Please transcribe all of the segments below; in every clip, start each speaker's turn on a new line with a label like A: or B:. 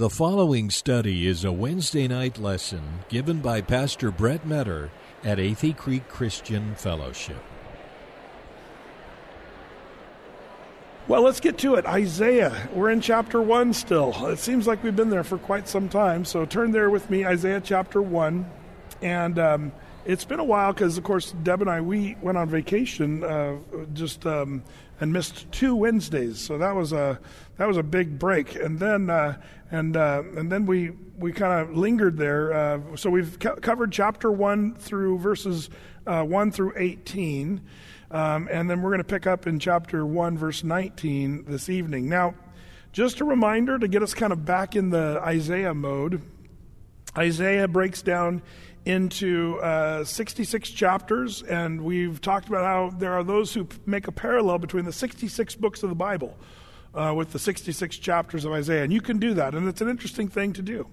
A: The following study is a Wednesday night lesson given by Pastor Brett Meador at Athey Creek Christian Fellowship.
B: Well, let's get to it. Isaiah. We're in chapter 1 still. It seems like we've been there for quite some time. So turn there with me, Isaiah chapter 1. And um, it's been a while because, of course, Deb and I, we went on vacation uh, just um, and missed two Wednesdays. So that was a that was a big break. And then uh, and uh, and then we we kind of lingered there. Uh, so we've co- covered chapter one through verses uh, one through eighteen. Um, and then we're going to pick up in chapter 1, verse 19 this evening. Now, just a reminder to get us kind of back in the Isaiah mode. Isaiah breaks down into uh, 66 chapters, and we've talked about how there are those who make a parallel between the 66 books of the Bible uh, with the 66 chapters of Isaiah. And you can do that, and it's an interesting thing to do.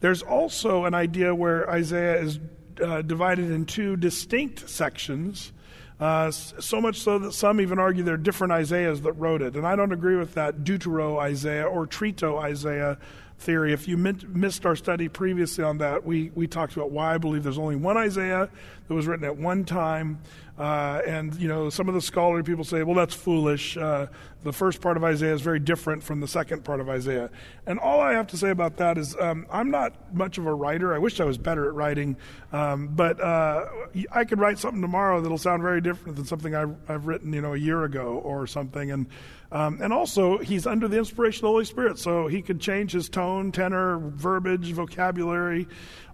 B: There's also an idea where Isaiah is uh, divided in two distinct sections uh, so much so that some even argue there are different Isaiahs that wrote it. And I don't agree with that Deutero Isaiah or Trito Isaiah theory. If you missed our study previously on that, we, we talked about why I believe there's only one Isaiah that was written at one time. Uh, and, you know, some of the scholarly people say, well, that's foolish. Uh, the first part of Isaiah is very different from the second part of Isaiah. And all I have to say about that is um, I'm not much of a writer. I wish I was better at writing. Um, but uh, I could write something tomorrow that'll sound very different than something I've, I've written, you know, a year ago or something. And, um, and also, he's under the inspiration of the Holy Spirit, so he could change his tone, tenor, verbiage, vocabulary,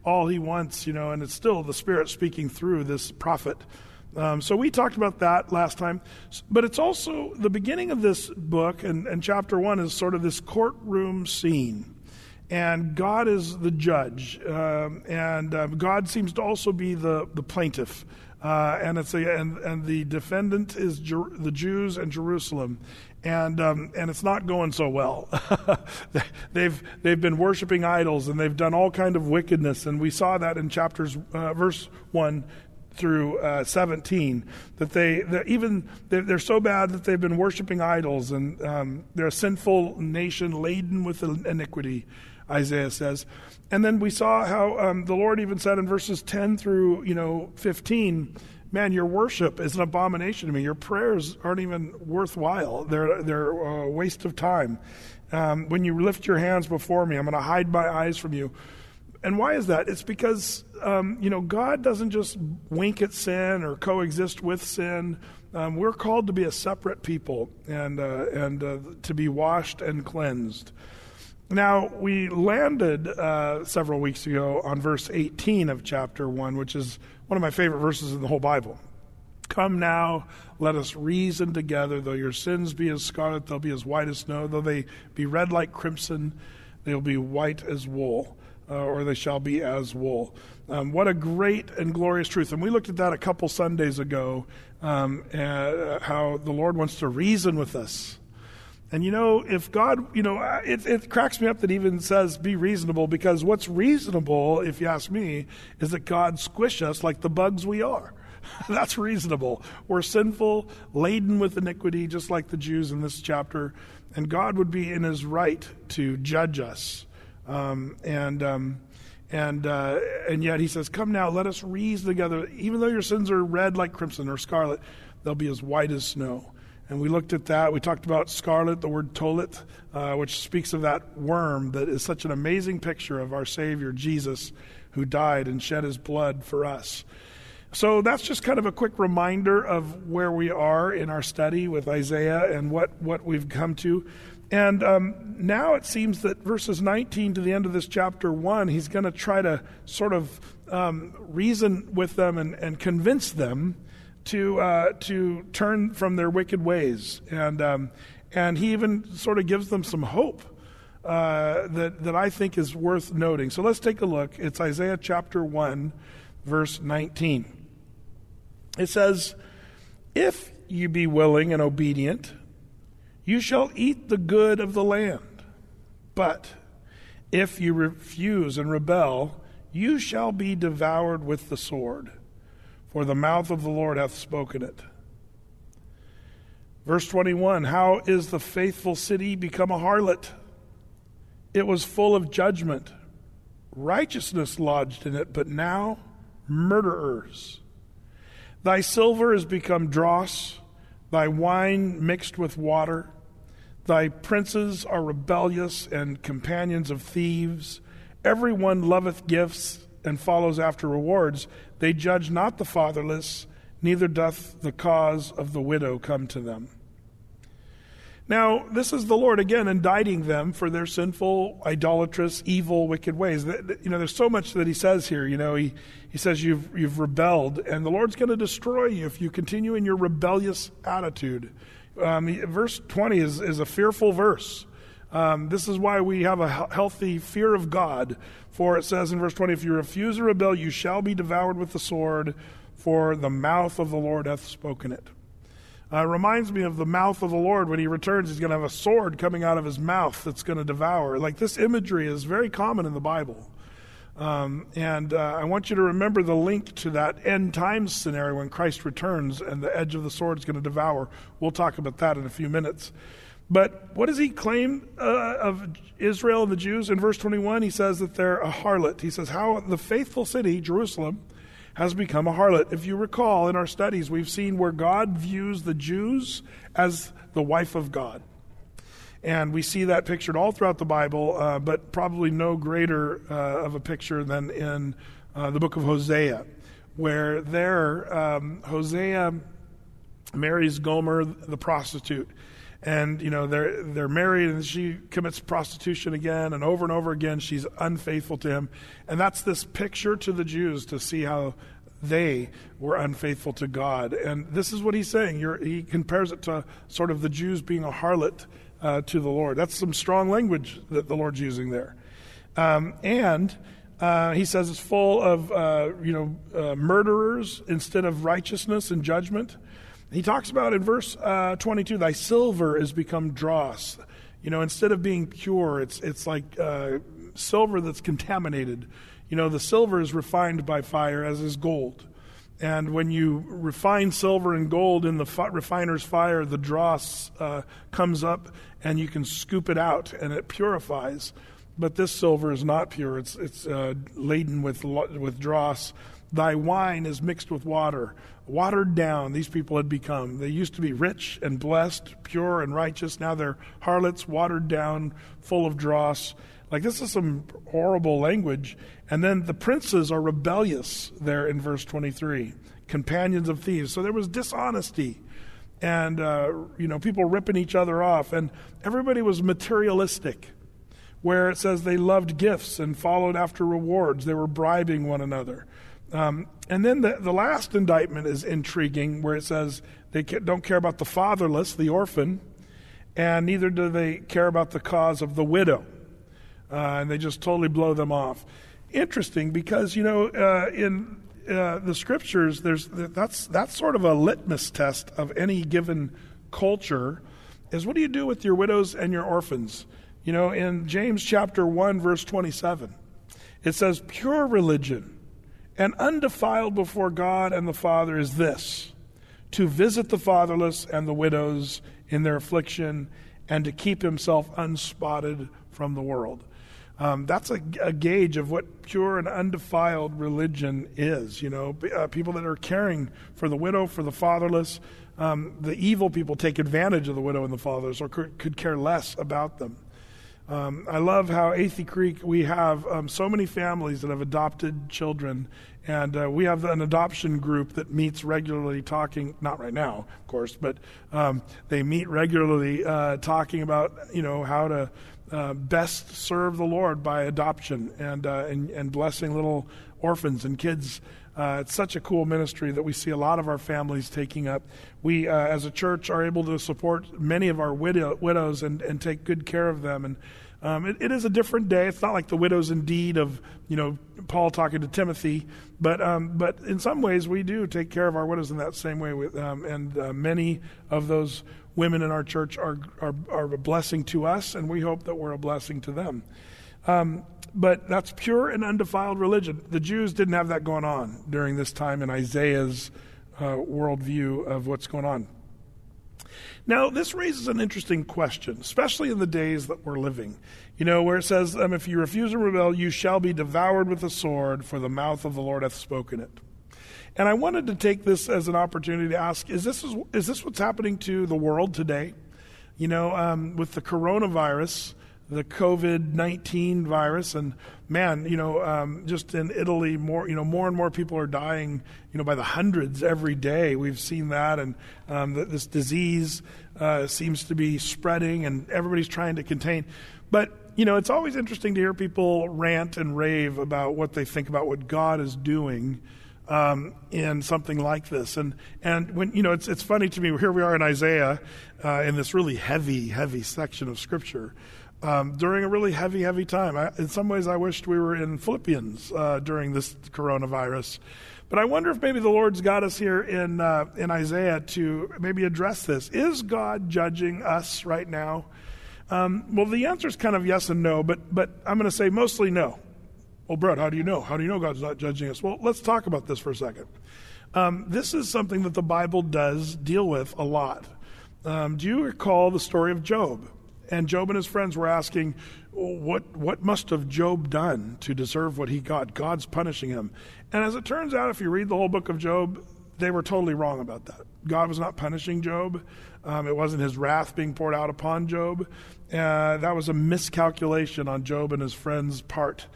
B: all he wants, you know, and it's still the Spirit speaking through this prophet. Um, so we talked about that last time. But it's also the beginning of this book, and, and chapter one is sort of this courtroom scene. And God is the judge, um, and um, God seems to also be the, the plaintiff. Uh, and it's a, and, and the defendant is Jer- the Jews and Jerusalem, and um, and it's not going so well. they've they've been worshiping idols and they've done all kind of wickedness, and we saw that in chapters uh, verse one through uh, 17 that they even they're, they're, so bad that they've been worshiping idols and um, they're a sinful nation laden with iniquity isaiah says. And then we saw how um, the lord even said in verses 10 through you know 15 man your worship is an abomination to me. Your prayers aren't even worthwhile. They're, they're a waste of time. Um, when you lift your hands before me i'm going to hide my eyes from you and why is that? It's because, um, you know, God doesn't just wink at sin or coexist with sin. Um, we're called to be a separate people and, uh, and uh, to be washed and cleansed. Now, we landed uh, several weeks ago on verse 18 of chapter 1, which is one of my favorite verses in the whole Bible. Come now, let us reason together. Though your sins be as scarlet, they'll be as white as snow. Though they be red like crimson, they'll be white as wool uh, or they shall be as wool. Um, what a great and glorious truth. And we looked at that a couple Sundays ago, um, uh, how the Lord wants to reason with us. And you know, if God, you know, uh, it, it cracks me up that even says be reasonable because what's reasonable, if you ask me, is that God squish us like the bugs we are. That's reasonable. We're sinful, laden with iniquity, just like the Jews in this chapter, and God would be in his right to judge us. Um, and um, and uh, and yet he says, "Come now, let us reason together. Even though your sins are red like crimson or scarlet, they'll be as white as snow." And we looked at that. We talked about scarlet, the word tolit, uh, which speaks of that worm that is such an amazing picture of our Savior Jesus, who died and shed His blood for us. So that's just kind of a quick reminder of where we are in our study with Isaiah and what, what we've come to. And um, now it seems that verses 19 to the end of this chapter 1, he's going to try to sort of um, reason with them and, and convince them to, uh, to turn from their wicked ways. And, um, and he even sort of gives them some hope uh, that, that I think is worth noting. So let's take a look. It's Isaiah chapter 1, verse 19. It says, If you be willing and obedient, you shall eat the good of the land. But if you refuse and rebel, you shall be devoured with the sword, for the mouth of the Lord hath spoken it. Verse 21 How is the faithful city become a harlot? it was full of judgment. Righteousness lodged in it, but now murderers. Thy silver is become dross, thy wine mixed with water. Thy princes are rebellious and companions of thieves. Every one loveth gifts and follows after rewards. They judge not the fatherless, neither doth the cause of the widow come to them. Now, this is the Lord again indicting them for their sinful, idolatrous, evil, wicked ways. You know, there's so much that he says here. You know, he, he says you've, you've rebelled, and the Lord's going to destroy you if you continue in your rebellious attitude. Um, verse 20 is, is a fearful verse. Um, this is why we have a healthy fear of God. For it says in verse 20, If you refuse to rebel, you shall be devoured with the sword, for the mouth of the Lord hath spoken it. Uh, reminds me of the mouth of the Lord when he returns. He's going to have a sword coming out of his mouth that's going to devour. Like this imagery is very common in the Bible. Um, and uh, I want you to remember the link to that end times scenario when Christ returns and the edge of the sword is going to devour. We'll talk about that in a few minutes. But what does he claim uh, of Israel and the Jews? In verse 21, he says that they're a harlot. He says, How the faithful city, Jerusalem, has become a harlot. If you recall, in our studies, we've seen where God views the Jews as the wife of God. And we see that pictured all throughout the Bible, uh, but probably no greater uh, of a picture than in uh, the book of Hosea, where there um, Hosea marries Gomer, the prostitute. And you know they're they're married, and she commits prostitution again, and over and over again she's unfaithful to him, and that's this picture to the Jews to see how they were unfaithful to God. And this is what he's saying. You're, he compares it to sort of the Jews being a harlot uh, to the Lord. That's some strong language that the Lord's using there. Um, and uh, he says it's full of uh, you know uh, murderers instead of righteousness and judgment. He talks about in verse uh, 22, thy silver is become dross. You know, instead of being pure, it's, it's like uh, silver that's contaminated. You know, the silver is refined by fire, as is gold. And when you refine silver and gold in the fi- refiner's fire, the dross uh, comes up and you can scoop it out and it purifies. But this silver is not pure, it's, it's uh, laden with, with dross. Thy wine is mixed with water watered down these people had become. They used to be rich and blessed, pure and righteous. Now they're harlots, watered down, full of dross. Like, this is some horrible language. And then the princes are rebellious there in verse 23, companions of thieves. So there was dishonesty and, uh, you know, people ripping each other off. And everybody was materialistic, where it says they loved gifts and followed after rewards. They were bribing one another. Um, and then the, the last indictment is intriguing, where it says they don't care about the fatherless, the orphan, and neither do they care about the cause of the widow. Uh, and they just totally blow them off. Interesting because, you know, uh, in uh, the scriptures, there's, that's, that's sort of a litmus test of any given culture is what do you do with your widows and your orphans? You know, in James chapter 1, verse 27, it says, pure religion and undefiled before God and the Father is this to visit the fatherless and the widows in their affliction and to keep himself unspotted from the world. Um, that's a, a, gauge of what pure and undefiled religion is. You know, uh, people that are caring for the widow, for the fatherless. Um, the evil people take advantage of the widow and the fatherless, or could, could care less about them. Um, I love how Athey Creek, we have um, so many families that have adopted children, and uh, we have an adoption group that meets regularly talking, not right now, of course, but um, they meet regularly uh, talking about, you know, how to uh, best serve the Lord by adoption and, uh, and, and, blessing little orphans and kids. Uh, it's such a cool ministry that we see a lot of our families taking up. We, uh, as a church, are able to support many of our widow, widows and, and take good care of them. And um, it, it is a different day. It's not like the widows indeed of you know Paul talking to Timothy, but um, but in some ways we do take care of our widows in that same way. With, um, and uh, many of those women in our church are, are are a blessing to us, and we hope that we're a blessing to them. Um, but that's pure and undefiled religion. The Jews didn't have that going on during this time in Isaiah's uh, worldview of what's going on. Now, this raises an interesting question, especially in the days that we're living. You know, where it says, um, If you refuse to rebel, you shall be devoured with a sword, for the mouth of the Lord hath spoken it. And I wanted to take this as an opportunity to ask is this, is this what's happening to the world today? You know, um, with the coronavirus, the COVID 19 virus, and man, you know, um, just in Italy, more, you know, more and more people are dying, you know, by the hundreds every day. We've seen that, and um, this disease uh, seems to be spreading, and everybody's trying to contain. But, you know, it's always interesting to hear people rant and rave about what they think about what God is doing um, in something like this. And and when you know, it's it's funny to me. Here we are in Isaiah, uh, in this really heavy, heavy section of Scripture. Um, during a really heavy, heavy time. I, in some ways, I wished we were in Philippians uh, during this coronavirus. But I wonder if maybe the Lord's got us here in, uh, in Isaiah to maybe address this. Is God judging us right now? Um, well, the answer is kind of yes and no, but, but I'm going to say mostly no. Well, Brett, how do you know? How do you know God's not judging us? Well, let's talk about this for a second. Um, this is something that the Bible does deal with a lot. Um, do you recall the story of Job? And Job and his friends were asking, what, what must have Job done to deserve what he got? God's punishing him. And as it turns out, if you read the whole book of Job, they were totally wrong about that. God was not punishing Job. Um, it wasn't his wrath being poured out upon Job. Uh, that was a miscalculation on Job and his friends' part.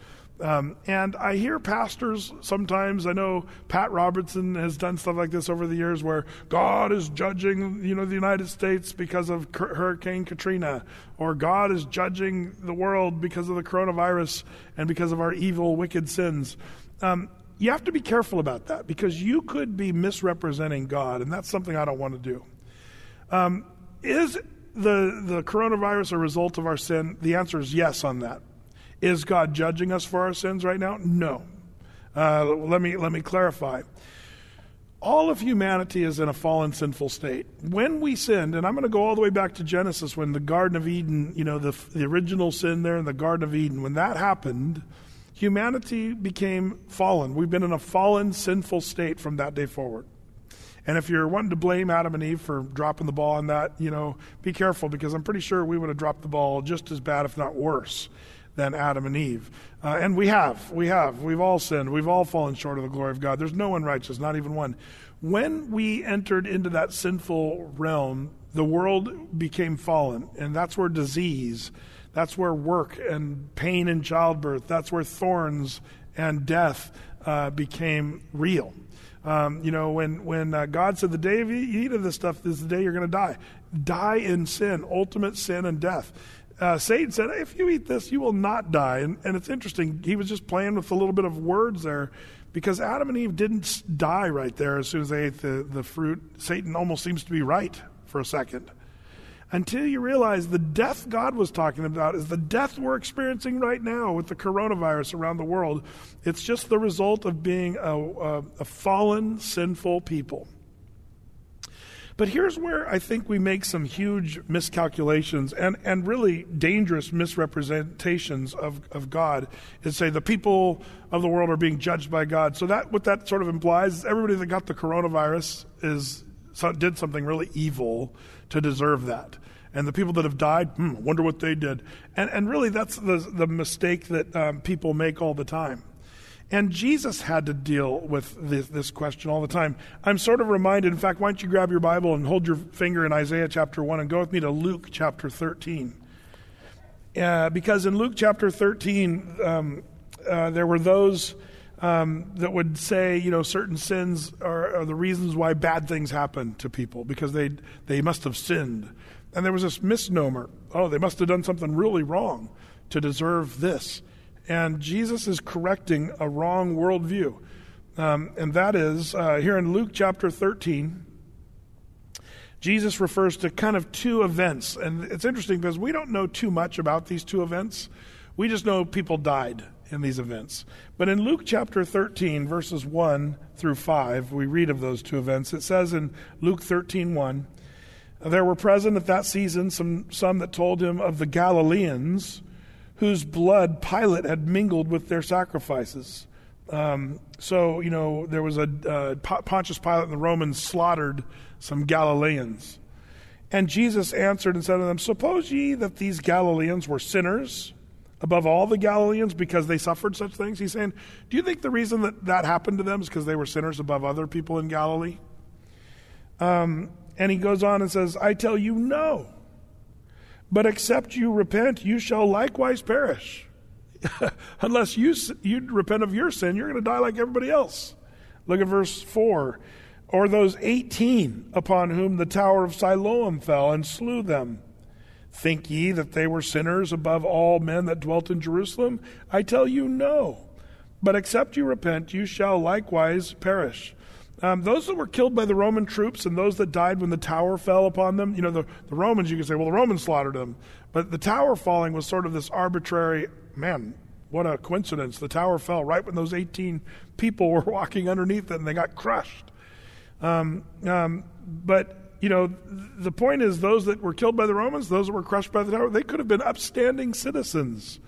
B: Um, and I hear pastors sometimes. I know Pat Robertson has done stuff like this over the years, where God is judging, you know, the United States because of Hurricane Katrina, or God is judging the world because of the coronavirus and because of our evil, wicked sins. Um, you have to be careful about that because you could be misrepresenting God, and that's something I don't want to do. Um, is the the coronavirus a result of our sin? The answer is yes on that. Is God judging us for our sins right now? No. Uh, let me let me clarify. All of humanity is in a fallen, sinful state. When we sinned, and I'm going to go all the way back to Genesis, when the Garden of Eden, you know, the, the original sin there in the Garden of Eden, when that happened, humanity became fallen. We've been in a fallen, sinful state from that day forward. And if you're wanting to blame Adam and Eve for dropping the ball on that, you know, be careful because I'm pretty sure we would have dropped the ball just as bad, if not worse than Adam and Eve. Uh, and we have. We have. We've all sinned. We've all fallen short of the glory of God. There's no one righteous, not even one. When we entered into that sinful realm, the world became fallen. And that's where disease, that's where work and pain in childbirth, that's where thorns and death uh, became real. Um, you know, when, when uh, God said, The day you eat of this stuff is the day you're going to die. Die in sin, ultimate sin and death uh, Satan said, If you eat this, you will not die. And, and it's interesting. He was just playing with a little bit of words there because Adam and Eve didn't die right there as soon as they ate the, the fruit. Satan almost seems to be right for a second. Until you realize the death God was talking about is the death we're experiencing right now with the coronavirus around the world. It's just the result of being a, a, a fallen, sinful people. But here's where I think we make some huge miscalculations and, and really dangerous misrepresentations of, of God is say the people of the world are being judged by God. So that what that sort of implies is everybody that got the coronavirus is did something really evil to deserve that. And the people that have died, hmm, wonder what they did. And, and really, that's the, the mistake that um, people make all the time. And Jesus had to deal with this, this, question all the time. I'm sort of reminded, in fact, why don't you grab your Bible and hold your finger in Isaiah chapter 1 and go with me to Luke chapter 13. Uh, because in Luke chapter 13, um, uh, there were those um, that would say, you know, certain sins are, are the reasons why bad things happen to people because they, they must have sinned. And there was this misnomer oh, they must have done something really wrong to deserve this. And Jesus is correcting a wrong worldview. Um, and that is uh, here in Luke chapter 13, Jesus refers to kind of two events. And it's interesting because we don't know too much about these two events. We just know people died in these events. But in Luke chapter 13, verses 1 through 5, we read of those two events. It says in Luke 13 1, there were present at that season some, some that told him of the Galileans whose blood Pilate had mingled with their sacrifices. Um, so, you know, there was a uh, Pontius Pilate and the Romans slaughtered some Galileans. And Jesus answered and said to them, Suppose ye that these Galileans were sinners above all the Galileans because they suffered such things? He's saying, Do you think the reason that that happened to them is because they were sinners above other people in Galilee? Um, and he goes on and says, I tell you, no. But except you repent, you shall likewise perish. Unless you, you repent of your sin, you're going to die like everybody else. Look at verse 4. Or those 18 upon whom the tower of Siloam fell and slew them. Think ye that they were sinners above all men that dwelt in Jerusalem? I tell you, no. But except you repent, you shall likewise perish. Um, those that were killed by the Roman troops and those that died when the tower fell upon them, you know, the, the Romans, you could say, well, the Romans slaughtered them. But the tower falling was sort of this arbitrary, man, what a coincidence. The tower fell right when those 18 people were walking underneath it and they got crushed. Um, um, but, you know, the point is those that were killed by the Romans, those that were crushed by the tower, they could have been upstanding citizens.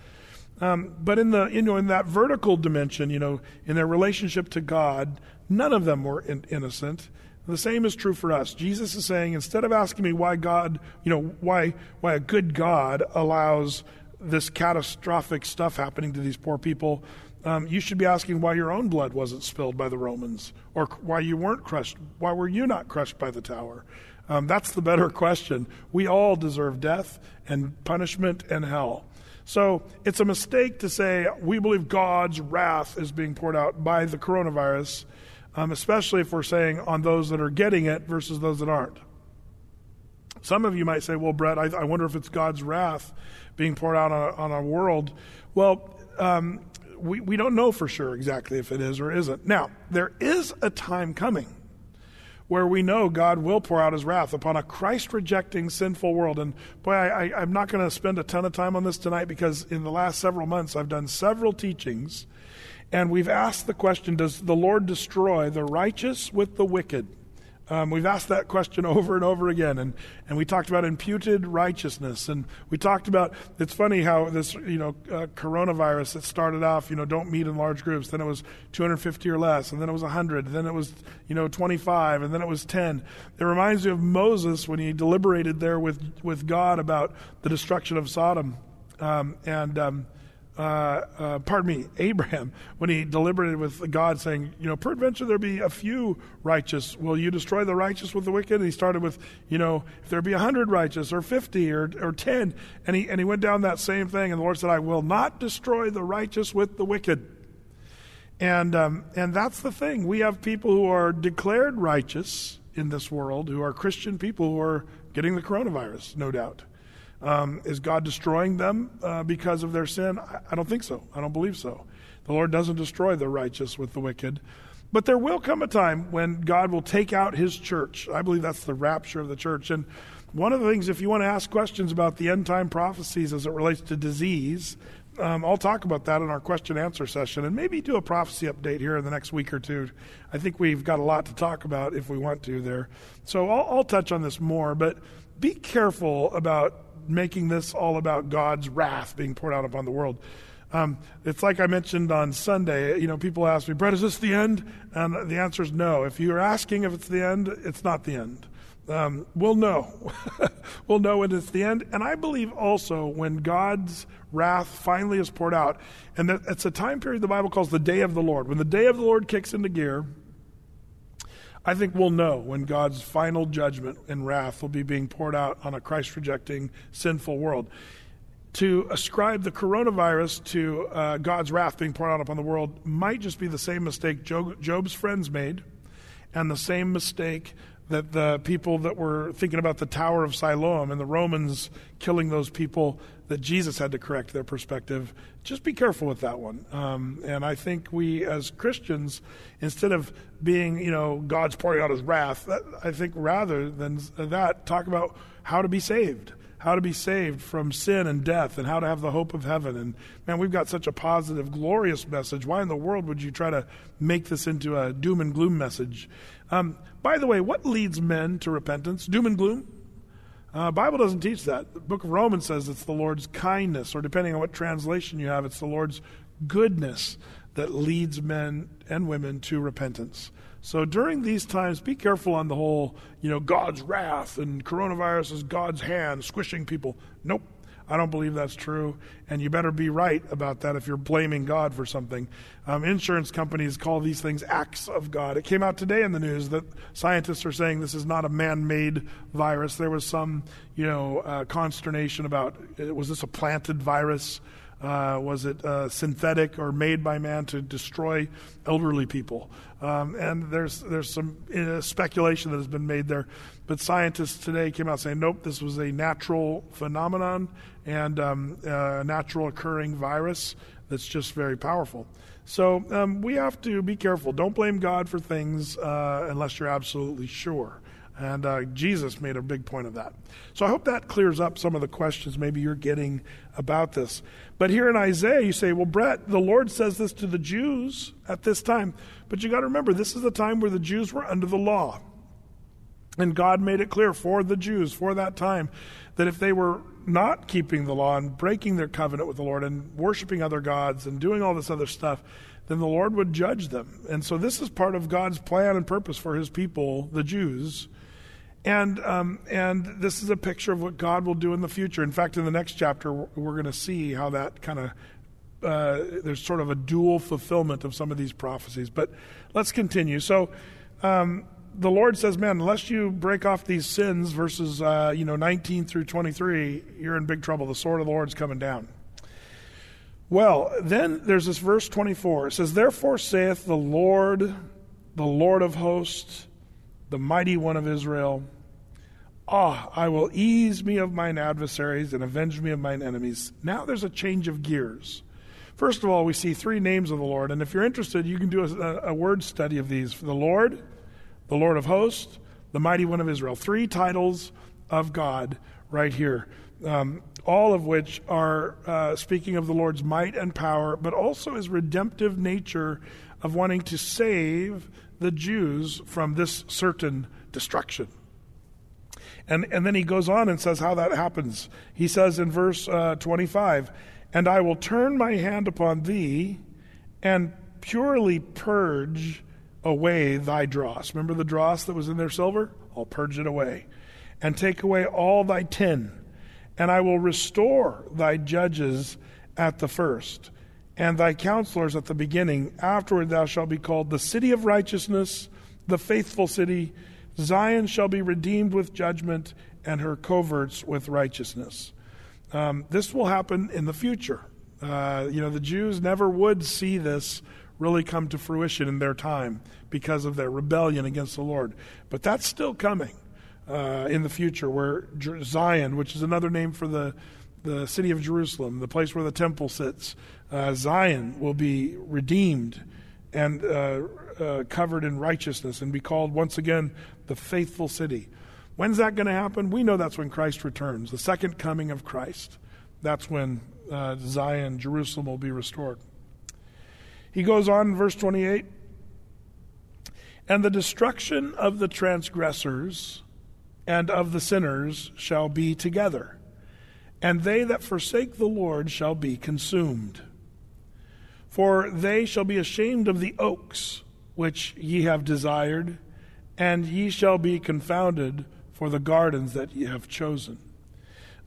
B: Um, but in the you know in that vertical dimension, you know, in their relationship to God, none of them were in, innocent. The same is true for us. Jesus is saying, instead of asking me why God, you know, why why a good God allows this catastrophic stuff happening to these poor people, um, you should be asking why your own blood wasn't spilled by the Romans, or why you weren't crushed. Why were you not crushed by the tower? Um, that's the better question. We all deserve death and punishment and hell. So it's a mistake to say we believe God's wrath is being poured out by the coronavirus, um, especially if we're saying on those that are getting it versus those that aren't. Some of you might say, well, Brett, I, I wonder if it's God's wrath being poured out on on a world. Well, um, we, we don't know for sure exactly if it is or isn't. Now, there is a time coming where we know God will pour out his wrath upon a Christ rejecting sinful world. And boy, I, I'm not going to spend a ton of time on this tonight because in the last several months I've done several teachings and we've asked the question Does the Lord destroy the righteous with the wicked? Um, we've asked that question over and over again, and, and we talked about imputed righteousness, and we talked about it's funny how this you know uh, coronavirus that started off you know don't meet in large groups, then it was 250 or less, and then it was 100, then it was you know 25, and then it was 10. It reminds me of Moses when he deliberated there with with God about the destruction of Sodom, um, and um, uh, uh, pardon me, Abraham, when he deliberated with God, saying, you know, peradventure there be a few righteous. Will you destroy the righteous with the wicked? And he started with, you know, if there be a hundred righteous, or fifty, or or ten, and he and he went down that same thing. And the Lord said, I will not destroy the righteous with the wicked. And um, and that's the thing. We have people who are declared righteous in this world, who are Christian people who are getting the coronavirus, no doubt. Um, is God destroying them uh, because of their sin? I, I don't think so. I don't believe so. The Lord doesn't destroy the righteous with the wicked. But there will come a time when God will take out his church. I believe that's the rapture of the church. And one of the things, if you want to ask questions about the end time prophecies as it relates to disease, um, I'll talk about that in our question answer session and maybe do a prophecy update here in the next week or two. I think we've got a lot to talk about if we want to there. So I'll, I'll touch on this more, but be careful about making this all about God's wrath being poured out upon the world. Um, it's like I mentioned on Sunday. You know, people ask me, Brett, is this the end? And the answer is no. If you're asking if it's the end, it's not the end. Um, we'll know. we'll know when it's the end. And I believe also when God's wrath finally is poured out, and that it's a time period the Bible calls the day of the Lord. When the day of the Lord kicks into gear, I think we'll know when God's final judgment and wrath will be being poured out on a Christ rejecting, sinful world. To ascribe the coronavirus to uh, God's wrath being poured out upon the world might just be the same mistake Job, Job's friends made, and the same mistake that the people that were thinking about the Tower of Siloam and the Romans killing those people that Jesus had to correct their perspective. Just be careful with that one. Um, and I think we, as Christians, instead of being, you know, God's pouring out his wrath, I think rather than that, talk about how to be saved. How to be saved from sin and death, and how to have the hope of heaven. And man, we've got such a positive, glorious message. Why in the world would you try to make this into a doom and gloom message? Um, by the way, what leads men to repentance? Doom and gloom? Uh, Bible doesn't teach that. The book of Romans says it's the Lord's kindness, or depending on what translation you have, it's the Lord's goodness that leads men and women to repentance. So during these times, be careful on the whole, you know, God's wrath and coronavirus is God's hand squishing people. Nope. I don't believe that's true, and you better be right about that if you're blaming God for something. Um, insurance companies call these things acts of God. It came out today in the news that scientists are saying this is not a man-made virus. There was some, you know, uh, consternation about uh, was this a planted virus? Uh, was it uh, synthetic or made by man to destroy elderly people? Um, and there's there's some uh, speculation that has been made there, but scientists today came out saying nope, this was a natural phenomenon and um, a uh, natural occurring virus that's just very powerful. So um, we have to be careful. Don't blame God for things uh, unless you're absolutely sure. And uh, Jesus made a big point of that. So I hope that clears up some of the questions maybe you're getting about this. But here in Isaiah, you say, well, Brett, the Lord says this to the Jews at this time. But you got to remember, this is the time where the Jews were under the law. And God made it clear for the Jews, for that time, that if they were not keeping the law and breaking their covenant with the Lord and worshiping other gods and doing all this other stuff, then the Lord would judge them. And so this is part of God's plan and purpose for his people, the Jews and, um, and this is a picture of what God will do in the future. In fact, in the next chapter, we're going to see how that kind of, uh, there's sort of a dual fulfillment of some of these prophecies. But let's continue. So, um, the Lord says, man, unless you break off these sins, verses uh, you know 19 through 23, you're in big trouble. The sword of the Lord's coming down. Well, then there's this verse 24. It says, Therefore saith the Lord, the Lord of hosts, the mighty one of Israel, Ah, I will ease me of mine adversaries and avenge me of mine enemies. Now there's a change of gears. First of all, we see three names of the Lord, and if you're interested, you can do a, a word study of these the Lord, the Lord of hosts, the mighty one of Israel. Three titles of God right here, um, all of which are uh, speaking of the Lord's might and power, but also his redemptive nature of wanting to save the Jews from this certain destruction. And, and then he goes on and says how that happens. He says in verse uh, 25, And I will turn my hand upon thee and purely purge away thy dross. Remember the dross that was in their silver? I'll purge it away. And take away all thy tin. And I will restore thy judges at the first, and thy counselors at the beginning. Afterward thou shalt be called the city of righteousness, the faithful city Zion shall be redeemed with judgment, and her coverts with righteousness. Um, this will happen in the future. Uh, you know, the Jews never would see this really come to fruition in their time because of their rebellion against the Lord. But that's still coming uh, in the future, where Zion, which is another name for the, the city of Jerusalem, the place where the temple sits, uh, Zion will be redeemed and uh, uh, covered in righteousness and be called once again the faithful city. When's that going to happen? We know that's when Christ returns, the second coming of Christ. That's when uh, Zion, Jerusalem will be restored. He goes on in verse 28 And the destruction of the transgressors and of the sinners shall be together, and they that forsake the Lord shall be consumed. For they shall be ashamed of the oaks which ye have desired and ye shall be confounded for the gardens that ye have chosen.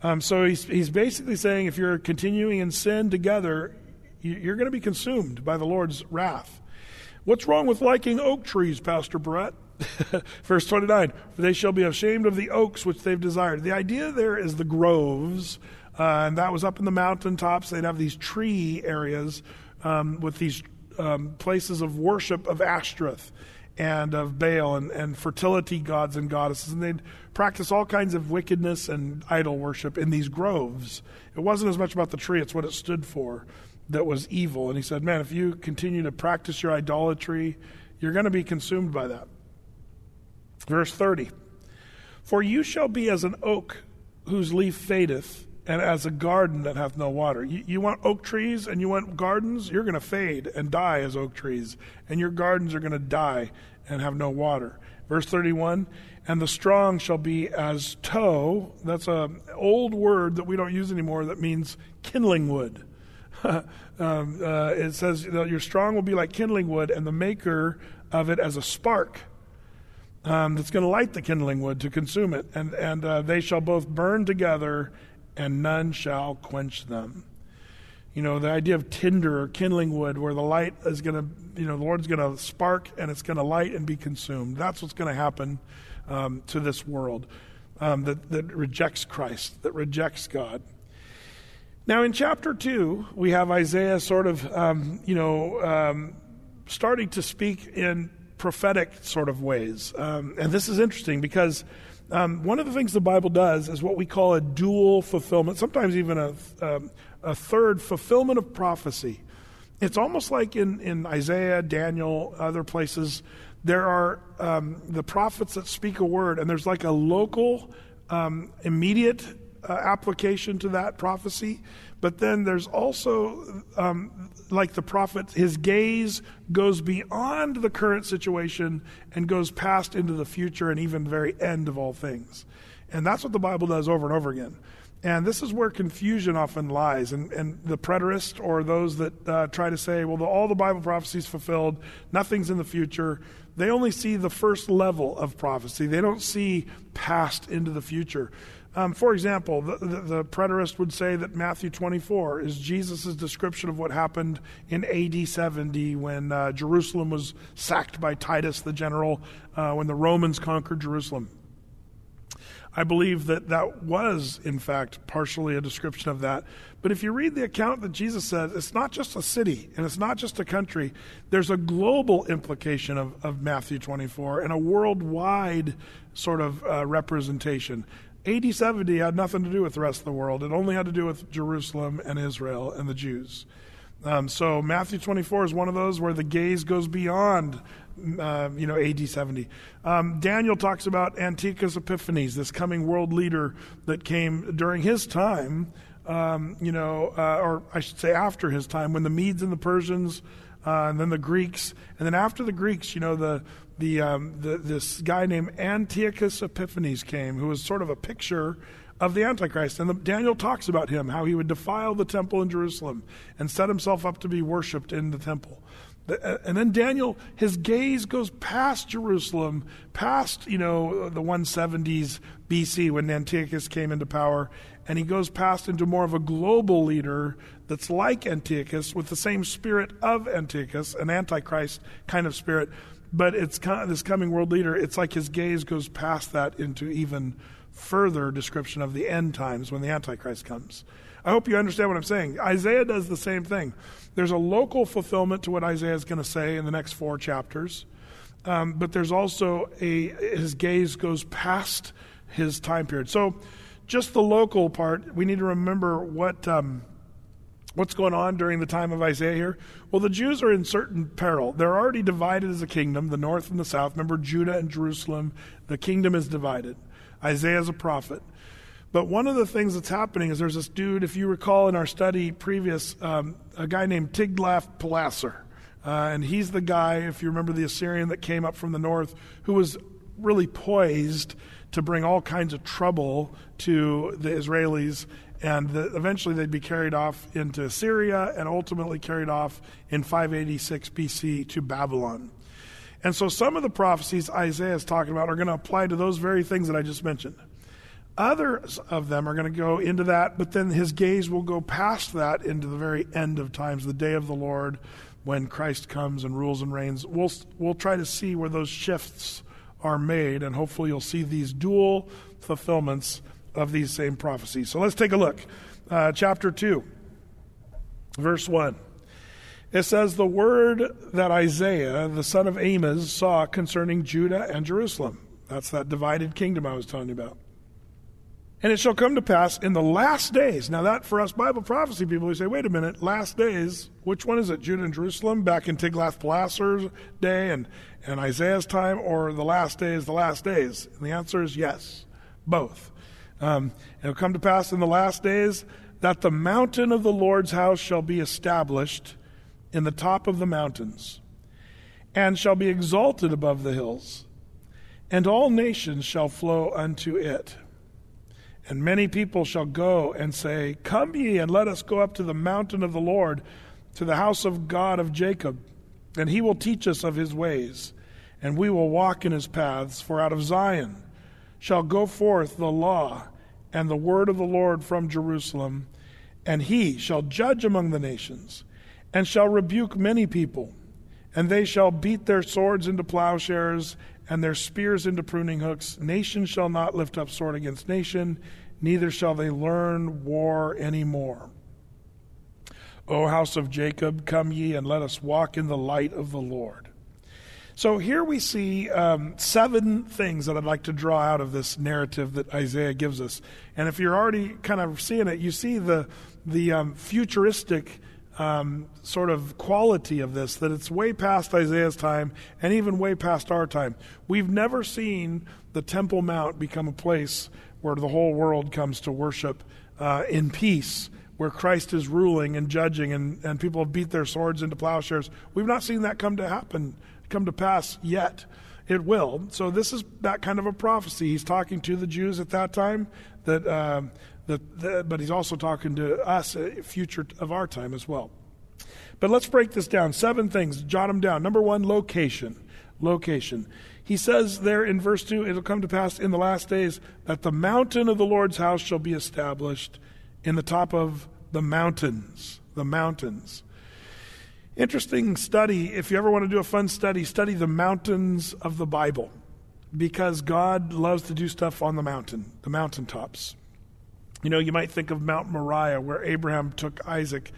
B: Um, so he's, he's basically saying if you're continuing in sin together, you're going to be consumed by the Lord's wrath. What's wrong with liking oak trees, Pastor Brett? Verse 29 For they shall be ashamed of the oaks which they've desired. The idea there is the groves, uh, and that was up in the mountaintops. They'd have these tree areas um, with these um, places of worship of Ashtoreth and of Baal and, and fertility gods and goddesses. And they'd practice all kinds of wickedness and idol worship in these groves. It wasn't as much about the tree, it's what it stood for that was evil. And he said, Man, if you continue to practice your idolatry, you're going to be consumed by that. Verse 30 For you shall be as an oak whose leaf fadeth, and as a garden that hath no water. You, you want oak trees and you want gardens, you're going to fade and die as oak trees, and your gardens are going to die and have no water. Verse 31 And the strong shall be as tow. That's an old word that we don't use anymore that means kindling wood. um, uh, it says that your strong will be like kindling wood, and the maker of it as a spark. Um, that's going to light the kindling wood to consume it, and and uh, they shall both burn together, and none shall quench them. You know the idea of tinder or kindling wood, where the light is going to, you know, the Lord's going to spark and it's going to light and be consumed. That's what's going to happen um, to this world um, that that rejects Christ, that rejects God. Now, in chapter 2, we have Isaiah sort of, um, you know, um, starting to speak in prophetic sort of ways. Um, and this is interesting because um, one of the things the Bible does is what we call a dual fulfillment, sometimes even a, um, a third fulfillment of prophecy. It's almost like in, in Isaiah, Daniel, other places, there are um, the prophets that speak a word, and there's like a local, um, immediate uh, application to that prophecy. But then there's also, um, like the prophet, his gaze goes beyond the current situation and goes past into the future and even the very end of all things. And that's what the Bible does over and over again. And this is where confusion often lies. And, and the preterist or those that uh, try to say, well, the, all the Bible prophecies fulfilled, nothing's in the future, they only see the first level of prophecy. They don't see past into the future. Um, for example, the, the, the, preterist would say that Matthew 24 is Jesus' description of what happened in AD 70 when uh, Jerusalem was sacked by Titus the general, uh, when the Romans conquered Jerusalem. I believe that that was, in fact, partially a description of that. But if you read the account that Jesus says, it's not just a city and it's not just a country. There's a global implication of, of Matthew 24 and a worldwide sort of uh, representation. AD 70 had nothing to do with the rest of the world. It only had to do with Jerusalem and Israel and the Jews. Um, so Matthew 24 is one of those where the gaze goes beyond, uh, you know, AD 70. Um, Daniel talks about Antiochus Epiphanes, this coming world leader that came during his time, um, you know, uh, or I should say after his time, when the Medes and the Persians, uh, and then the Greeks, and then after the Greeks, you know, the the, um, the, this guy named Antiochus Epiphanes came, who was sort of a picture of the Antichrist. And the, Daniel talks about him, how he would defile the temple in Jerusalem and set himself up to be worshiped in the temple. Uh, and then Daniel, his gaze goes past Jerusalem, past, you know, the 170s BC when Antiochus came into power, and he goes past into more of a global leader that's like Antiochus with the same spirit of Antiochus, an Antichrist kind of spirit but it's kind this coming world leader, it's like his gaze goes past that into even further description of the end times when the Antichrist comes. I hope you understand what I'm saying. Isaiah does the same thing. There's a local fulfillment to what Isaiah is going to say in the next four chapters, um, but there's also a his gaze goes past his time period. So, just the local part, we need to remember what. Um, What's going on during the time of Isaiah here? Well, the Jews are in certain peril. They're already divided as a kingdom, the north and the south. Remember, Judah and Jerusalem, the kingdom is divided. Isaiah is a prophet. But one of the things that's happening is there's this dude, if you recall in our study previous, um, a guy named Tiglath-Pileser. Uh, and he's the guy, if you remember the Assyrian that came up from the north, who was really poised to bring all kinds of trouble to the Israelis and the, eventually they'd be carried off into Syria and ultimately carried off in 586 BC to Babylon. And so some of the prophecies Isaiah is talking about are going to apply to those very things that I just mentioned. Others of them are going to go into that, but then his gaze will go past that into the very end of times, the day of the Lord, when Christ comes and rules and reigns. We'll, we'll try to see where those shifts are made, and hopefully you'll see these dual fulfillments of these same prophecies. So let's take a look. Uh, chapter 2, verse 1. It says, The word that Isaiah, the son of Amos, saw concerning Judah and Jerusalem. That's that divided kingdom I was telling you about. And it shall come to pass in the last days. Now, that for us Bible prophecy people, we say, wait a minute, last days, which one is it? Judah and Jerusalem back in Tiglath-Pileser's day and, and Isaiah's time, or the last days, the last days? And the answer is yes, both. Um, it'll come to pass in the last days that the mountain of the Lord's house shall be established in the top of the mountains, and shall be exalted above the hills, and all nations shall flow unto it. And many people shall go and say, Come ye, and let us go up to the mountain of the Lord, to the house of God of Jacob, and he will teach us of his ways, and we will walk in his paths. For out of Zion shall go forth the law and the word of the Lord from Jerusalem, and he shall judge among the nations, and shall rebuke many people. And they shall beat their swords into plowshares, and their spears into pruning hooks. Nation shall not lift up sword against nation, neither shall they learn war any more. O house of Jacob, come ye and let us walk in the light of the Lord. So here we see um, seven things that I'd like to draw out of this narrative that Isaiah gives us. And if you're already kind of seeing it, you see the the um, futuristic um, sort of quality of this, that it's way past Isaiah's time and even way past our time. We've never seen the Temple Mount become a place where the whole world comes to worship uh, in peace, where Christ is ruling and judging, and, and people have beat their swords into plowshares. We've not seen that come to happen, come to pass yet. It will. So this is that kind of a prophecy. He's talking to the Jews at that time that. Uh, that, that, but he's also talking to us, future of our time as well. But let's break this down. Seven things. Jot them down. Number one, location. Location. He says there in verse 2 it'll come to pass in the last days that the mountain of the Lord's house shall be established in the top of the mountains. The mountains. Interesting study. If you ever want to do a fun study, study the mountains of the Bible because God loves to do stuff on the mountain, the mountaintops. You know, you might think of Mount Moriah, where Abraham took Isaac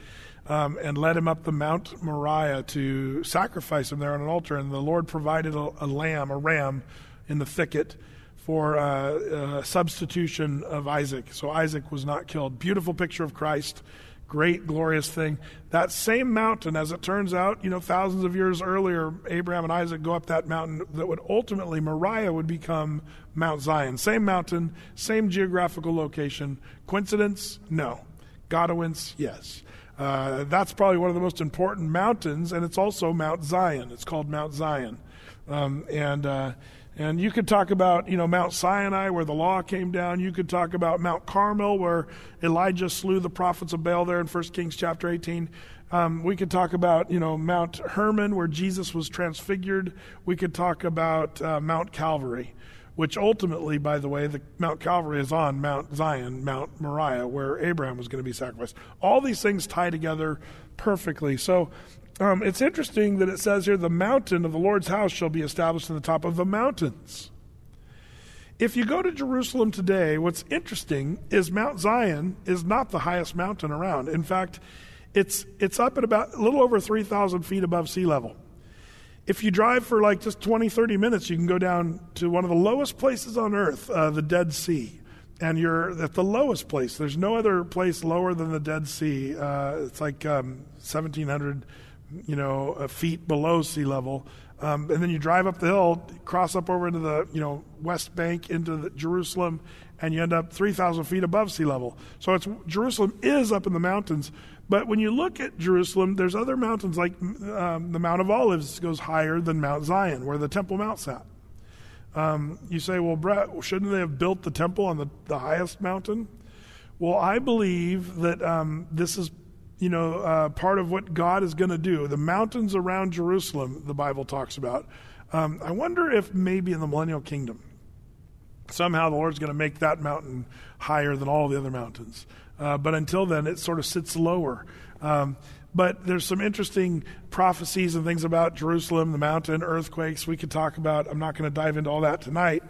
B: um, and led him up the Mount Moriah to sacrifice him there on an altar. And the Lord provided a, a lamb, a ram, in the thicket for uh, uh, substitution of Isaac. So Isaac was not killed. Beautiful picture of Christ great, glorious thing. That same mountain, as it turns out, you know, thousands of years earlier, Abraham and Isaac go up that mountain that would ultimately, Moriah would become Mount Zion. Same mountain, same geographical location. Coincidence? No. Godowince? Yes. Uh, that's probably one of the most important mountains, and it's also Mount Zion. It's called Mount Zion. Um, and uh, and you could talk about, you know, Mount Sinai where the law came down. You could talk about Mount Carmel where Elijah slew the prophets of Baal there in 1 Kings chapter 18. Um, we could talk about, you know, Mount Hermon where Jesus was transfigured. We could talk about uh, Mount Calvary, which ultimately, by the way, the Mount Calvary is on Mount Zion, Mount Moriah, where Abraham was going to be sacrificed. All these things tie together perfectly. So um, it's interesting that it says here, the mountain of the Lord's house shall be established in the top of the mountains. If you go to Jerusalem today, what's interesting is Mount Zion is not the highest mountain around. In fact, it's, it's up at about a little over 3,000 feet above sea level. If you drive for like just 20, 30 minutes, you can go down to one of the lowest places on earth, uh, the Dead Sea. And you're at the lowest place. There's no other place lower than the Dead Sea. Uh, it's like um, 1,700 you know, a feet below sea level. Um, and then you drive up the hill, cross up over into the, you know, West Bank into Jerusalem, and you end up 3,000 feet above sea level. So it's Jerusalem is up in the mountains. But when you look at Jerusalem, there's other mountains like um, the Mount of Olives goes higher than Mount Zion, where the Temple Mount sat. Um, you say, well, Brett, shouldn't they have built the temple on the, the highest mountain? Well, I believe that um, this is you know, uh, part of what God is going to do. The mountains around Jerusalem, the Bible talks about. Um, I wonder if maybe in the millennial kingdom, somehow the Lord's going to make that mountain higher than all the other mountains. Uh, but until then, it sort of sits lower. Um, but there's some interesting prophecies and things about Jerusalem, the mountain, earthquakes. We could talk about. I'm not going to dive into all that tonight.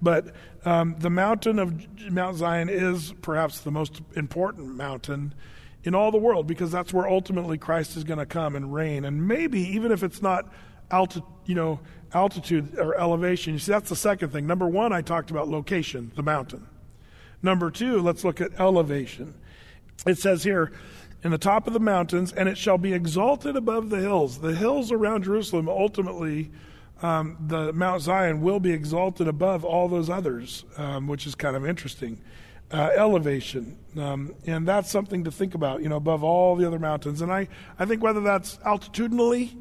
B: But um, the mountain of Mount Zion is perhaps the most important mountain in all the world because that's where ultimately Christ is going to come and reign. And maybe even if it's not alti- you know, altitude or elevation, you see, that's the second thing. Number one, I talked about location, the mountain. Number two, let's look at elevation. It says here, in the top of the mountains, and it shall be exalted above the hills. The hills around Jerusalem, ultimately, um, the Mount Zion will be exalted above all those others, um, which is kind of interesting. Uh, elevation. Um, and that's something to think about, you know, above all the other mountains. And I, I think whether that's altitudinally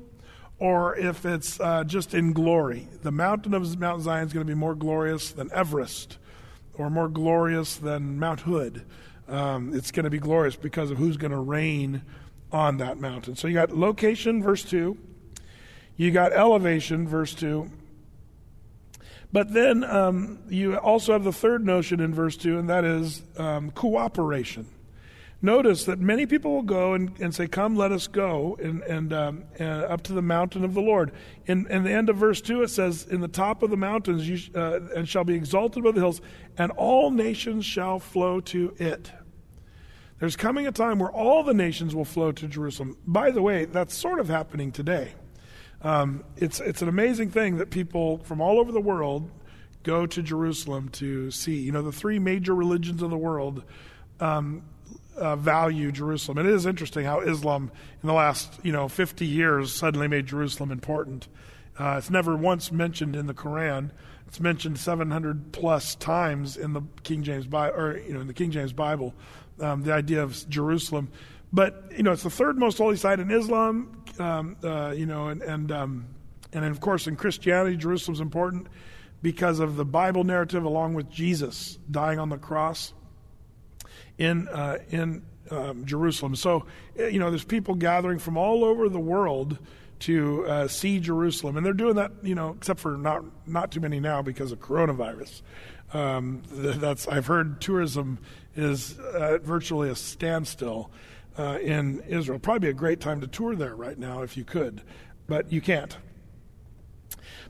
B: or if it's uh, just in glory, the mountain of Mount Zion is going to be more glorious than Everest or more glorious than Mount Hood. Um, it's going to be glorious because of who's going to reign on that mountain. So you got location, verse 2. You got elevation, verse 2. But then um, you also have the third notion in verse 2, and that is um, cooperation. Notice that many people will go and, and say, Come, let us go, and, and, um, uh, up to the mountain of the Lord. In, in the end of verse 2, it says, In the top of the mountains you sh- uh, and shall be exalted above the hills, and all nations shall flow to it. There's coming a time where all the nations will flow to Jerusalem. By the way, that's sort of happening today. Um, it's, it's an amazing thing that people from all over the world go to Jerusalem to see. You know, the three major religions of the world um, uh, value Jerusalem. And It is interesting how Islam, in the last you know 50 years, suddenly made Jerusalem important. Uh, it's never once mentioned in the Quran. It's mentioned 700 plus times in the King James Bible, or you know, in the King James Bible. Um, the idea of Jerusalem. But you know, it's the third most holy site in Islam. Um, uh, you know, and and um, and of course in Christianity, Jerusalem's important because of the Bible narrative, along with Jesus dying on the cross in uh, in um, Jerusalem. So eh, you know, there's people gathering from all over the world to uh, see Jerusalem, and they're doing that. You know, except for not not too many now because of coronavirus. Um, that's I've heard tourism is uh, virtually a standstill uh, in Israel. Probably a great time to tour there right now if you could, but you can't.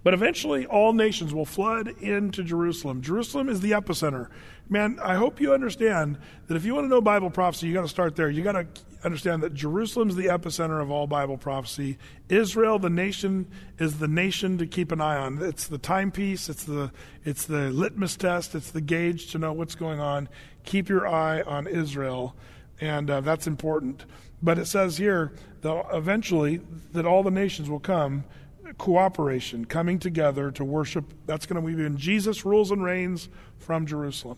B: But eventually, all nations will flood into Jerusalem. Jerusalem is the epicenter. Man, I hope you understand that if you want to know Bible prophecy, you got to start there. You got to understand that Jerusalem is the epicenter of all Bible prophecy. Israel, the nation, is the nation to keep an eye on. It's the timepiece. It's the it's the litmus test. It's the gauge to know what's going on. Keep your eye on Israel and uh, that's important. But it says here that eventually that all the nations will come, cooperation, coming together to worship. That's going to be when Jesus rules and reigns from Jerusalem.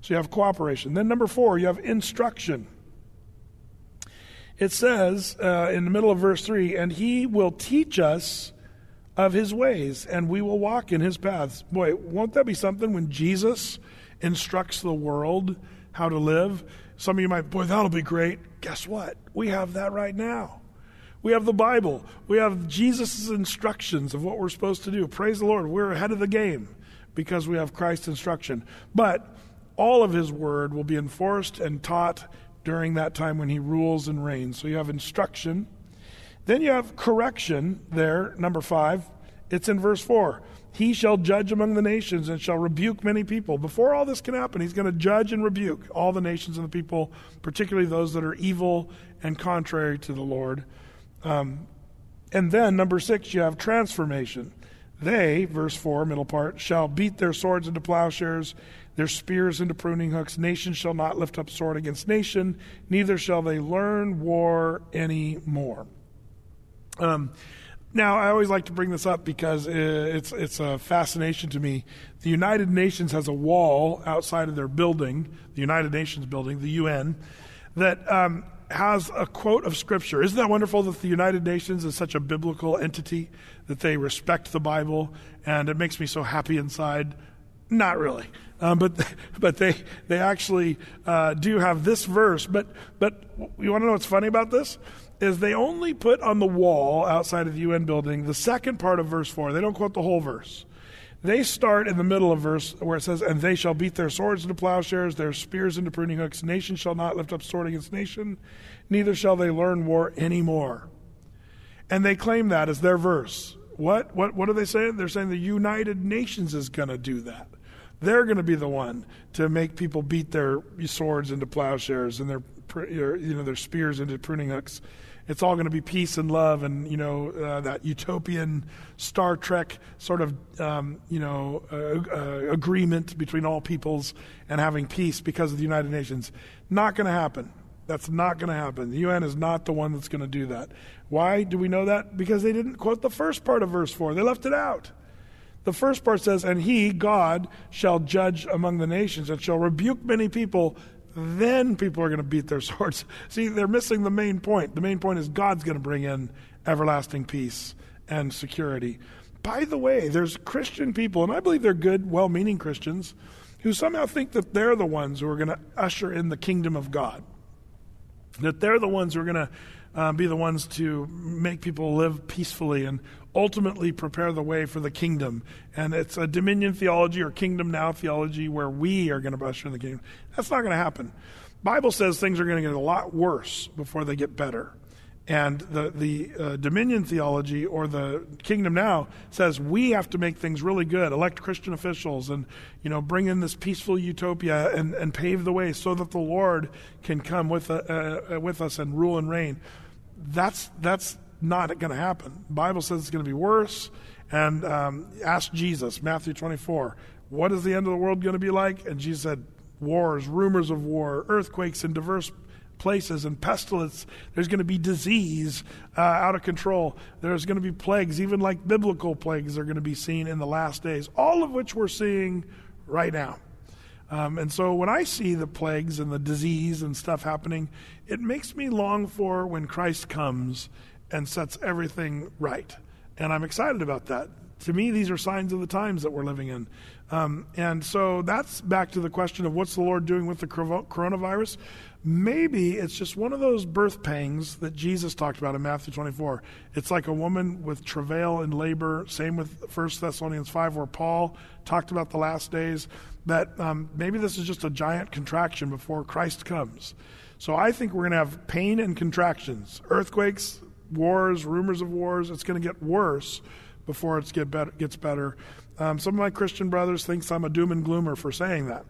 B: So you have cooperation. Then number four, you have instruction. It says uh, in the middle of verse three, and he will teach us of his ways, and we will walk in his paths. Boy, won't that be something when Jesus instructs the world how to live? Some of you might, boy, that'll be great. Guess what? We have that right now. We have the Bible. We have Jesus' instructions of what we're supposed to do. Praise the Lord. We're ahead of the game because we have Christ's instruction. But all of his word will be enforced and taught during that time when he rules and reigns. So you have instruction. Then you have correction there, number five. It's in verse 4. He shall judge among the nations and shall rebuke many people. Before all this can happen, he's going to judge and rebuke all the nations and the people, particularly those that are evil and contrary to the Lord. Um, and then, number six, you have transformation. They, verse 4, middle part, shall beat their swords into plowshares, their spears into pruning hooks. Nation shall not lift up sword against nation, neither shall they learn war any more. Um, now, I always like to bring this up because it's it's a fascination to me. The United Nations has a wall outside of their building, the United Nations building, the UN, that um, has a quote of Scripture. Isn't that wonderful that the United Nations is such a biblical entity that they respect the Bible, and it makes me so happy inside. Not really, um, but but they they actually uh, do have this verse. But but you want to know what's funny about this? Is they only put on the wall outside of the UN building the second part of verse 4. They don't quote the whole verse. They start in the middle of verse where it says, And they shall beat their swords into plowshares, their spears into pruning hooks. Nation shall not lift up sword against nation, neither shall they learn war anymore. And they claim that as their verse. What, what, what are they saying? They're saying the United Nations is going to do that. They're going to be the one to make people beat their swords into plowshares and their, you know, their spears into pruning hooks it's all going to be peace and love and you know uh, that utopian Star Trek sort of um, you know uh, uh, agreement between all peoples and having peace because of the United Nations. Not going to happen. That's not going to happen. The UN is not the one that's going to do that. Why do we know that? Because they didn't quote the first part of verse 4. They left it out. The first part says, And he, God, shall judge among the nations and shall rebuke many people. Then people are going to beat their swords. See, they're missing the main point. The main point is God's going to bring in everlasting peace and security. By the way, there's Christian people, and I believe they're good, well meaning Christians, who somehow think that they're the ones who are going to usher in the kingdom of God. That they're the ones who are going to uh, be the ones to make people live peacefully and ultimately prepare the way for the kingdom. And it's a dominion theology or kingdom now theology where we are going to usher in the kingdom. That's not going to happen. Bible says things are going to get a lot worse before they get better. And the, the uh, dominion theology or the kingdom now says we have to make things really good, elect Christian officials, and you know bring in this peaceful utopia and, and pave the way so that the Lord can come with, uh, uh, with us and rule and reign. That's, that's not going to happen. The Bible says it's going to be worse. And um, ask Jesus, Matthew 24, what is the end of the world going to be like? And Jesus said, wars, rumors of war, earthquakes in diverse places, and pestilence. There's going to be disease uh, out of control. There's going to be plagues, even like biblical plagues, are going to be seen in the last days, all of which we're seeing right now. Um, and so when I see the plagues and the disease and stuff happening, it makes me long for when Christ comes and sets everything right. And I'm excited about that. To me, these are signs of the times that we're living in. Um, and so that's back to the question of what's the Lord doing with the coronavirus? Maybe it's just one of those birth pangs that Jesus talked about in Matthew 24. It's like a woman with travail and labor, same with 1 Thessalonians 5, where Paul talked about the last days, that um, maybe this is just a giant contraction before Christ comes. So I think we're going to have pain and contractions, earthquakes, wars, rumors of wars. It's going to get worse before it get better, gets better. Um, some of my Christian brothers think I'm a doom and gloomer for saying that.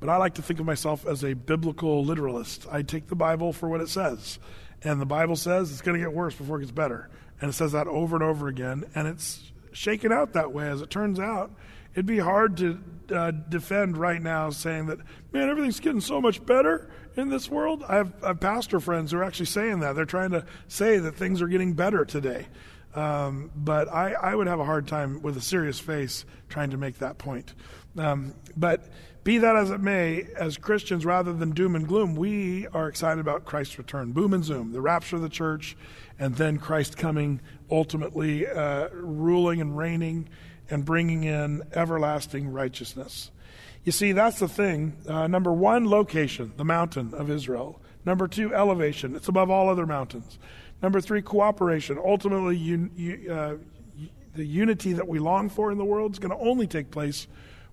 B: But I like to think of myself as a biblical literalist. I take the Bible for what it says. And the Bible says it's going to get worse before it gets better. And it says that over and over again. And it's shaken out that way, as it turns out. It'd be hard to uh, defend right now saying that, man, everything's getting so much better in this world. I have, I have, pastor friends who are actually saying that. They're trying to say that things are getting better today. Um, but I, I, would have a hard time with a serious face trying to make that point. Um, but be that as it may, as Christians, rather than doom and gloom, we are excited about Christ's return. Boom and zoom, the rapture of the church, and then Christ coming, ultimately uh, ruling and reigning and bringing in everlasting righteousness. You see, that's the thing. Uh, number one, location, the mountain of Israel. Number two, elevation. It's above all other mountains. Number three, cooperation. Ultimately, un, uh, the unity that we long for in the world is going to only take place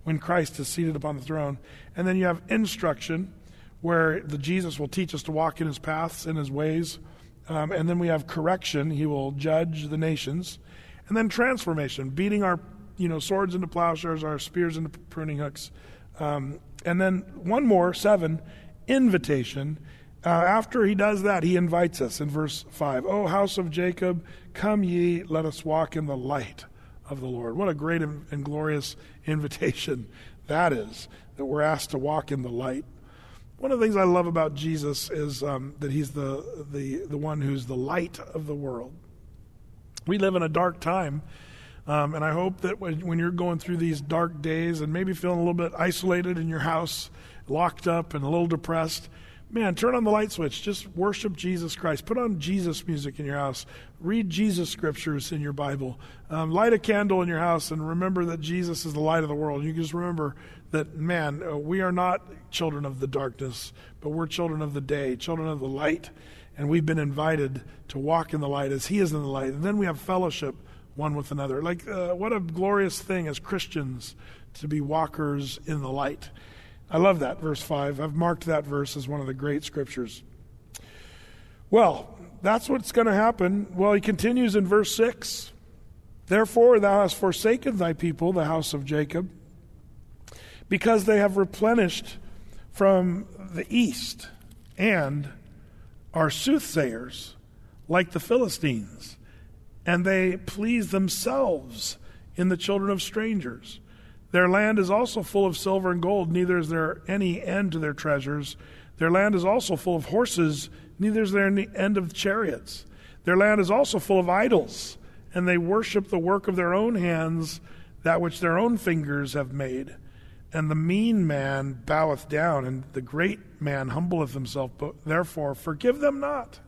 B: when Christ is seated upon the throne. And then you have instruction, where the Jesus will teach us to walk in his paths, and his ways. Um, and then we have correction. He will judge the nations. And then transformation, beating our you know, swords into plowshares, our spears into pruning hooks. Um, and then one more, seven, invitation. Uh, after he does that, he invites us in verse 5. O house of Jacob, come ye, let us walk in the light of the Lord. What a great and glorious invitation that is, that we're asked to walk in the light. One of the things I love about Jesus is um, that he's the, the, the one who's the light of the world. We live in a dark time um, and I hope that when, you're going through these dark days and maybe feeling a little bit isolated in your house, locked up and a little depressed, man, turn on the light switch. Just worship Jesus Christ. Put on Jesus music in your house. Read Jesus scriptures in your Bible. Um, light a candle in your house and remember that Jesus is the light of the world. You just remember that, man, uh, we are not children of the darkness, but we're children of the day, children of the light. And we've been invited to walk in the light as He is in the light. And then we have fellowship one with another. Like, uh, what a glorious thing as Christians to be walkers in the light. I love that, verse 5. I've marked that verse as one of the great scriptures. Well, that's what's going to happen. Well, he continues in verse 6 Therefore, thou hast forsaken thy people, the house of Jacob, because they have replenished from the east and are soothsayers like the Philistines and they please themselves in the children of strangers. Their land is also full of silver and gold, neither is there any end to their treasures. Their land is also full of horses, neither is there any end of chariots. Their land is also full of idols, and they worship the work of their own hands, that which their own fingers have made. And the mean man boweth down, and the great man humbleth himself. But therefore, forgive them not.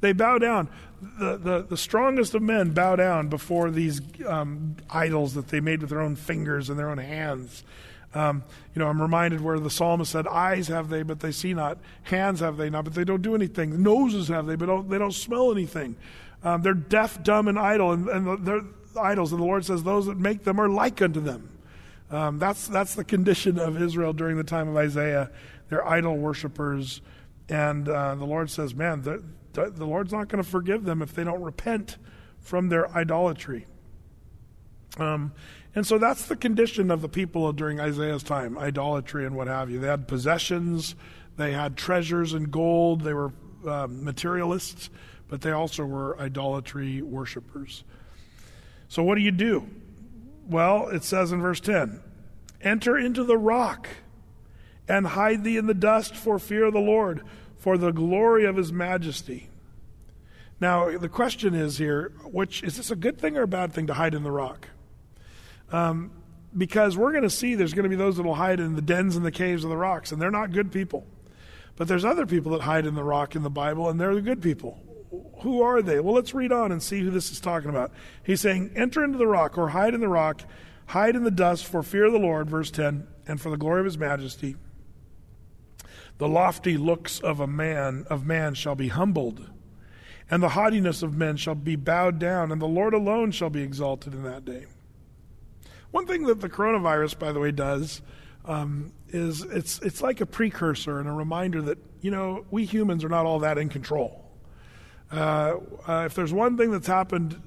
B: They bow down. The, the, the strongest of men bow down before these um, idols that they made with their own fingers and their own hands. Um, you know, I'm reminded where the psalmist said, Eyes have they, but they see not. Hands have they not, but they don't do anything. Noses have they, but don't, they don't smell anything. Um, they're deaf, dumb, and idle, and, and they're idols. And the Lord says, Those that make them are like unto them. Um, that's, that's the condition of Israel during the time of Isaiah. They're idol worshippers. And uh, the Lord says, Man, the, the Lord's not going to forgive them if they don't repent from their idolatry. Um, and so that's the condition of the people during Isaiah's time idolatry and what have you. They had possessions, they had treasures and gold, they were uh, materialists, but they also were idolatry worshippers. So, what do you do? Well, it says in verse 10 Enter into the rock and hide thee in the dust for fear of the Lord, for the glory of his majesty. Now, the question is here which is this a good thing or a bad thing to hide in the rock? Um, because we're going to see there's going to be those that will hide in the dens and the caves of the rocks, and they're not good people. But there's other people that hide in the rock in the Bible, and they're the good people. Who are they? Well, let's read on and see who this is talking about. He's saying, Enter into the rock, or hide in the rock, hide in the dust for fear of the Lord, verse 10, and for the glory of his majesty. The lofty looks of a man of man shall be humbled, and the haughtiness of men shall be bowed down, and the Lord alone shall be exalted in that day. One thing that the coronavirus, by the way, does um, is it's it's like a precursor and a reminder that you know we humans are not all that in control. Uh, uh, if there's one thing that's happened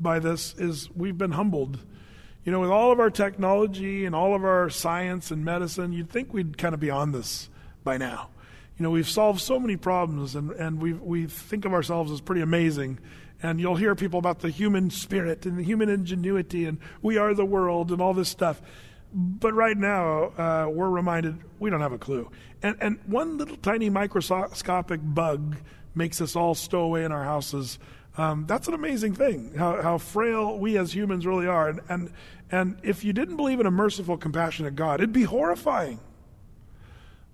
B: by this is we've been humbled. You know, with all of our technology and all of our science and medicine, you'd think we'd kind of be on this by now. You know, we've solved so many problems and, and we we think of ourselves as pretty amazing and you'll hear people about the human spirit and the human ingenuity and we are the world and all this stuff. But right now, uh, we're reminded we don't have a clue. And, and one little tiny microscopic bug makes us all stow away in our houses. Um, that's an amazing thing, how, how frail we as humans really are. And, and, and if you didn't believe in a merciful, compassionate God, it'd be horrifying.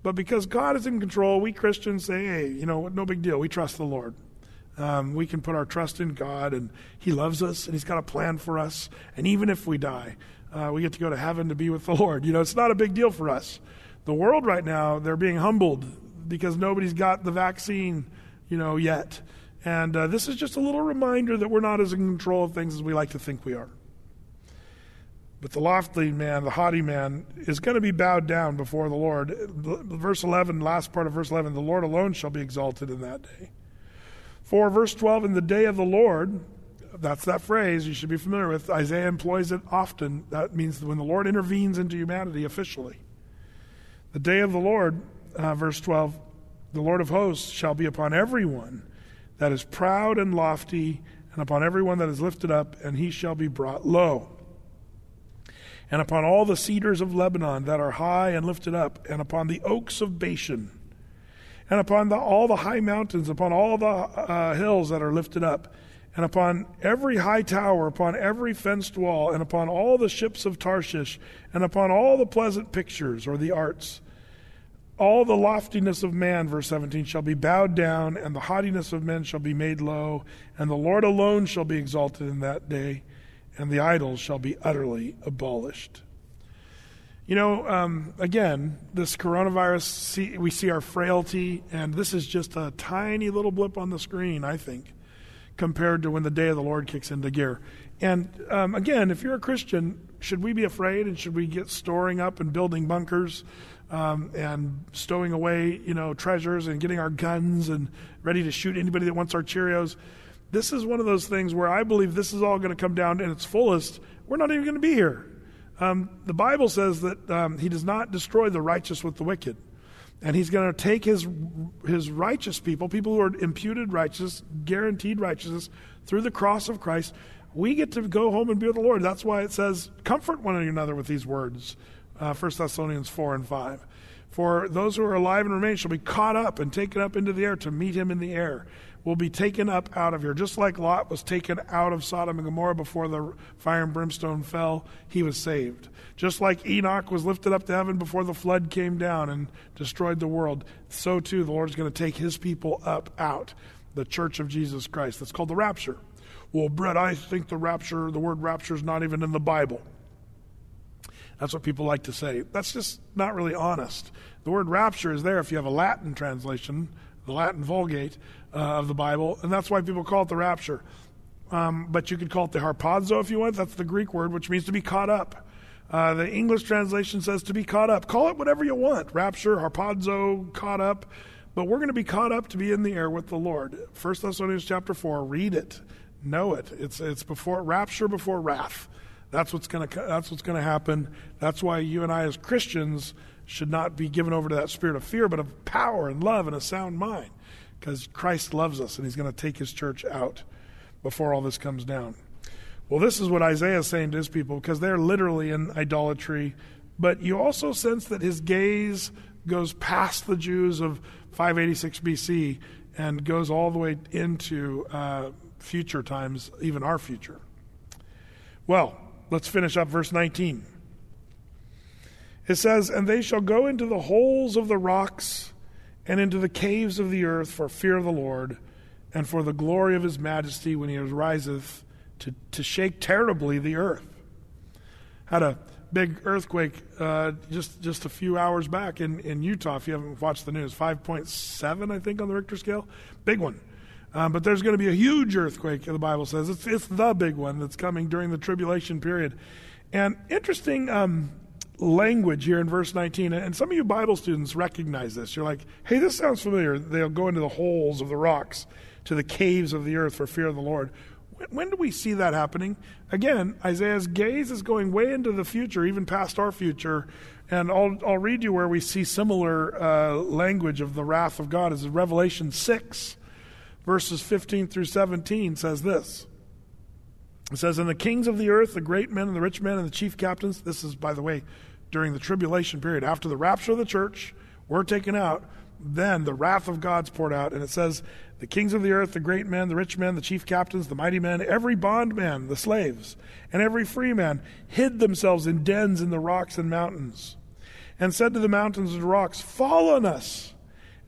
B: But because God is in control, we Christians say, hey, you know, no big deal. We trust the Lord. Um, we can put our trust in God, and He loves us, and He's got a plan for us. And even if we die, uh, we get to go to heaven to be with the Lord. You know, it's not a big deal for us. The world right now, they're being humbled because nobody's got the vaccine, you know, yet. And uh, this is just a little reminder that we're not as in control of things as we like to think we are. But the lofty man, the haughty man, is going to be bowed down before the Lord. Verse 11, last part of verse 11, the Lord alone shall be exalted in that day. For verse 12, in the day of the Lord, that's that phrase you should be familiar with. Isaiah employs it often. That means when the Lord intervenes into humanity officially. The day of the Lord, uh, verse 12, the Lord of hosts shall be upon everyone that is proud and lofty, and upon everyone that is lifted up, and he shall be brought low. And upon all the cedars of Lebanon that are high and lifted up, and upon the oaks of Bashan and upon the, all the high mountains, upon all the uh, hills that are lifted up, and upon every high tower, upon every fenced wall, and upon all the ships of Tarshish, and upon all the pleasant pictures or the arts. All the loftiness of man, verse 17, shall be bowed down, and the haughtiness of men shall be made low, and the Lord alone shall be exalted in that day, and the idols shall be utterly abolished. You know, um, again, this coronavirus, see, we see our frailty, and this is just a tiny little blip on the screen, I think, compared to when the day of the Lord kicks into gear. And um, again, if you're a Christian, should we be afraid and should we get storing up and building bunkers um, and stowing away, you know, treasures and getting our guns and ready to shoot anybody that wants our Cheerios? This is one of those things where I believe this is all going to come down in its fullest. We're not even going to be here. Um, the Bible says that um, he does not destroy the righteous with the wicked. And he's going to take his, his righteous people, people who are imputed righteous, guaranteed righteousness, through the cross of Christ. We get to go home and be with the Lord. That's why it says, comfort one another with these words. Uh, 1 Thessalonians 4 and 5. For those who are alive and remain shall be caught up and taken up into the air to meet him in the air. Will be taken up out of here. Just like Lot was taken out of Sodom and Gomorrah before the fire and brimstone fell, he was saved. Just like Enoch was lifted up to heaven before the flood came down and destroyed the world, so too the Lord is going to take his people up out, the church of Jesus Christ. That's called the rapture. Well, Brett, I think the rapture, the word rapture is not even in the Bible. That's what people like to say. That's just not really honest. The word rapture is there if you have a Latin translation, the Latin Vulgate uh, of the Bible, and that's why people call it the rapture. Um, but you could call it the harpazo if you want. That's the Greek word, which means to be caught up. Uh, the English translation says to be caught up. Call it whatever you want rapture, harpazo, caught up. But we're going to be caught up to be in the air with the Lord. 1 Thessalonians chapter 4, read it, know it. It's, it's before rapture before wrath. That's what's going to that's what's going to happen. That's why you and I as Christians should not be given over to that spirit of fear, but of power and love and a sound mind, because Christ loves us and He's going to take His church out before all this comes down. Well, this is what Isaiah is saying to his people because they're literally in idolatry. But you also sense that his gaze goes past the Jews of 586 BC and goes all the way into uh, future times, even our future. Well, let's finish up verse 19. It says, And they shall go into the holes of the rocks and into the caves of the earth for fear of the Lord and for the glory of his majesty when he ariseth to, to shake terribly the earth. Had a big earthquake uh, just just a few hours back in, in Utah. If you haven't watched the news, five point seven, I think, on the Richter scale, big one. Um, but there's going to be a huge earthquake. The Bible says it's it's the big one that's coming during the tribulation period. And interesting um, language here in verse 19. And some of you Bible students recognize this. You're like, hey, this sounds familiar. They'll go into the holes of the rocks, to the caves of the earth for fear of the Lord. When do we see that happening? Again, Isaiah's gaze is going way into the future, even past our future. And I'll, I'll read you where we see similar uh, language of the wrath of God. Is Revelation 6, verses 15 through 17 says this. It says, And the kings of the earth, the great men and the rich men and the chief captains, this is, by the way, during the tribulation period, after the rapture of the church, we're taken out, then the wrath of God's poured out. And it says, the kings of the earth, the great men, the rich men, the chief captains, the mighty men, every bondman, the slaves, and every free man hid themselves in dens in the rocks and mountains, and said to the mountains and rocks, Fall on us,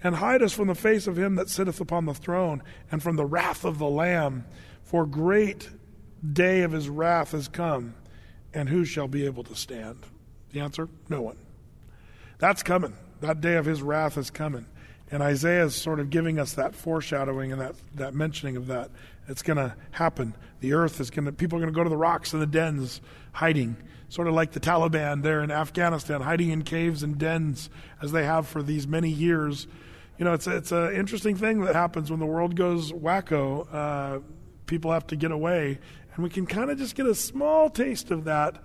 B: and hide us from the face of him that sitteth upon the throne, and from the wrath of the Lamb. For great day of his wrath has come, and who shall be able to stand? The answer no one. That's coming. That day of his wrath is coming. And Isaiah is sort of giving us that foreshadowing and that, that mentioning of that. It's going to happen. The earth is going to, people are going to go to the rocks and the dens hiding, sort of like the Taliban there in Afghanistan, hiding in caves and dens as they have for these many years. You know, it's, it's an interesting thing that happens when the world goes wacko. Uh, people have to get away. And we can kind of just get a small taste of that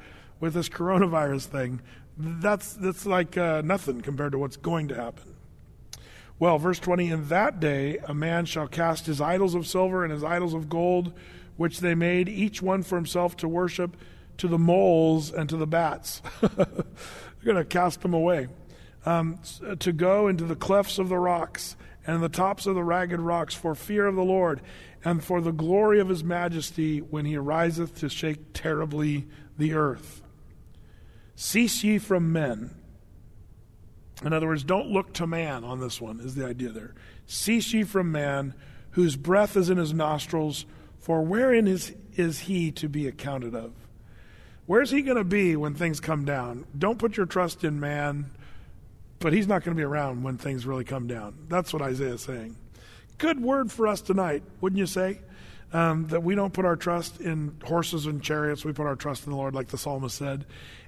B: with this coronavirus thing. That's, that's like uh, nothing compared to what's going to happen. Well, verse 20 In that day a man shall cast his idols of silver and his idols of gold, which they made, each one for himself to worship, to the moles and to the bats. They're going to cast them away. Um, to go into the clefts of the rocks and the tops of the ragged rocks for fear of the Lord and for the glory of his majesty when he ariseth to shake terribly the earth. Cease ye from men in other words, don't look to man on this one, is the idea there. Cease ye from man, whose breath is in his nostrils, for wherein is, is he to be accounted of? Where's he going to be when things come down? Don't put your trust in man, but he's not going to be around when things really come down. That's what Isaiah is saying. Good word for us tonight, wouldn't you say? Um, that we don't put our trust in horses and chariots, we put our trust in the Lord, like the psalmist said.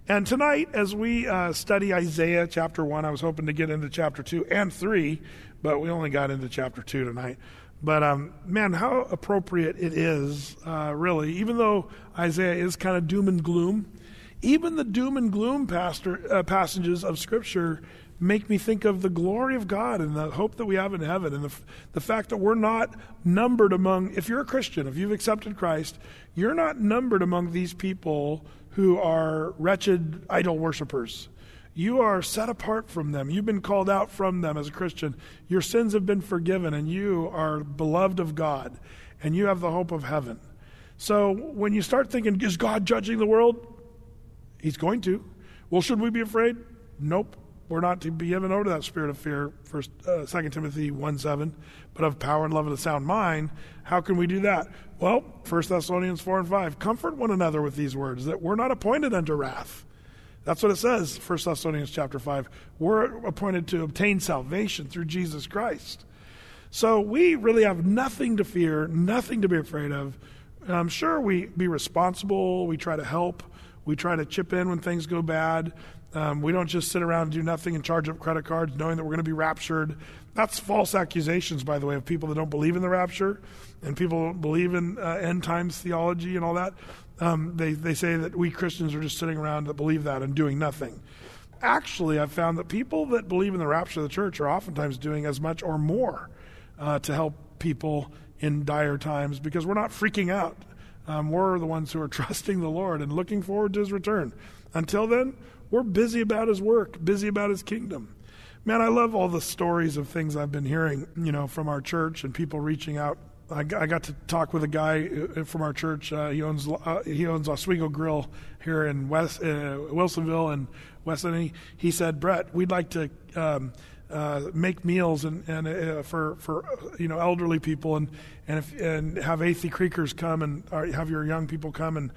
B: And tonight, as we uh, study Isaiah chapter 1, I was hoping to get into chapter 2 and 3, but we only got into chapter 2 tonight. But um, man, how appropriate it is, uh, really, even though Isaiah is kind of doom and gloom, even the doom and gloom pastor, uh, passages of Scripture make me think of the glory of God and the hope that we have in heaven and the, the fact that we're not numbered among, if you're a Christian, if you've accepted Christ, you're not numbered among these people who are wretched idol worshippers. You are set apart from them. You've been called out from them as a Christian. Your sins have been forgiven, and you are beloved of God, and you have the hope of heaven. So when you start thinking, is God judging the world? He's going to. Well, should we be afraid? Nope. We're not to be given over to that spirit of fear, First, uh, 2 Timothy 1 7, but of power and love and a sound mind. How can we do that? Well, 1 Thessalonians 4 and 5. Comfort one another with these words, that we're not appointed unto wrath. That's what it says, 1 Thessalonians chapter 5. We're appointed to obtain salvation through Jesus Christ. So we really have nothing to fear, nothing to be afraid of. And I'm sure we be responsible, we try to help, we try to chip in when things go bad. Um, we don't just sit around and do nothing and charge up credit cards knowing that we're going to be raptured. That's false accusations, by the way, of people that don't believe in the rapture and people don't believe in uh, end times theology and all that. Um, they, they say that we Christians are just sitting around that believe that and doing nothing. Actually, I've found that people that believe in the rapture of the church are oftentimes doing as much or more uh, to help people in dire times because we're not freaking out. Um, we're the ones who are trusting the Lord and looking forward to his return. Until then, we're busy about his work, busy about his kingdom. Man, I love all the stories of things I've been hearing, you know, from our church and people reaching out. I, got to talk with a guy uh, from our church. Uh, he owns uh, he owns Oswego Grill here in West uh, Wilsonville and West. He, he said, Brett, we'd like to um, uh, make meals and, and uh, for for you know elderly people and and if, and have Athey Creekers come and have your young people come and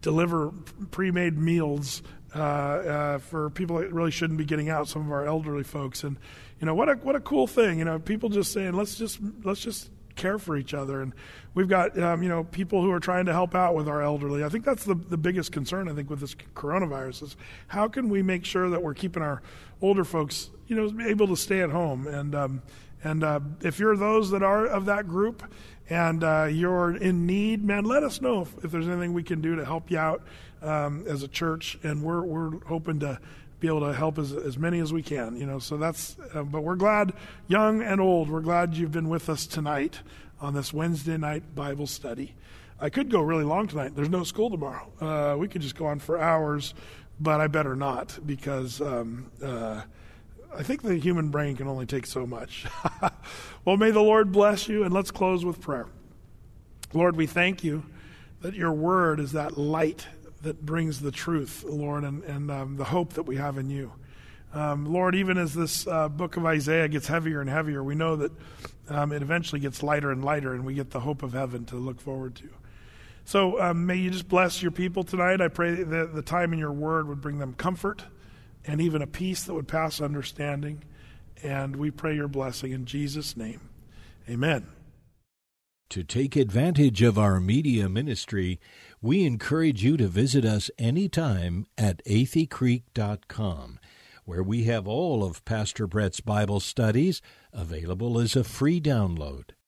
B: deliver pre-made meals uh, uh, for people that really shouldn't be getting out. Some of our elderly folks, and you know what a what a cool thing. You know, people just saying let's just let's just care for each other. And we've got um, you know people who are trying to help out with our elderly. I think that's the the biggest concern. I think with this coronavirus is how can we make sure that we're keeping our older folks you know able to stay at home and. Um, and uh, if you're those that are of that group and uh, you're in need, man, let us know if, if, there's anything we can do to help you out um, as a church. And we're, we're hoping to be able to help as, as many as we can, you know. So that's, uh, but we're glad, young and old, we're glad you've been with us tonight on this Wednesday night Bible study. I could go really long tonight. There's no school tomorrow. Uh, we could just go on for hours, but I better not because um, uh, I think the human brain can only take so much. well, may the Lord bless you, and let's close with prayer. Lord, we thank you that your word is that light that brings the truth, Lord, and, and um, the hope that we have in you. Um, Lord, even as this uh, book of Isaiah gets heavier and heavier, we know that um, it eventually gets lighter and lighter, and we get the hope of heaven to look forward to. So um, may you just bless your people tonight. I pray that the time in your word would bring them comfort and even a peace that would pass understanding. And we pray your blessing in Jesus' name. Amen.
A: To take advantage of our media ministry, we encourage you to visit us anytime at atheycreek.com, where we have all of Pastor Brett's Bible studies available as a free download.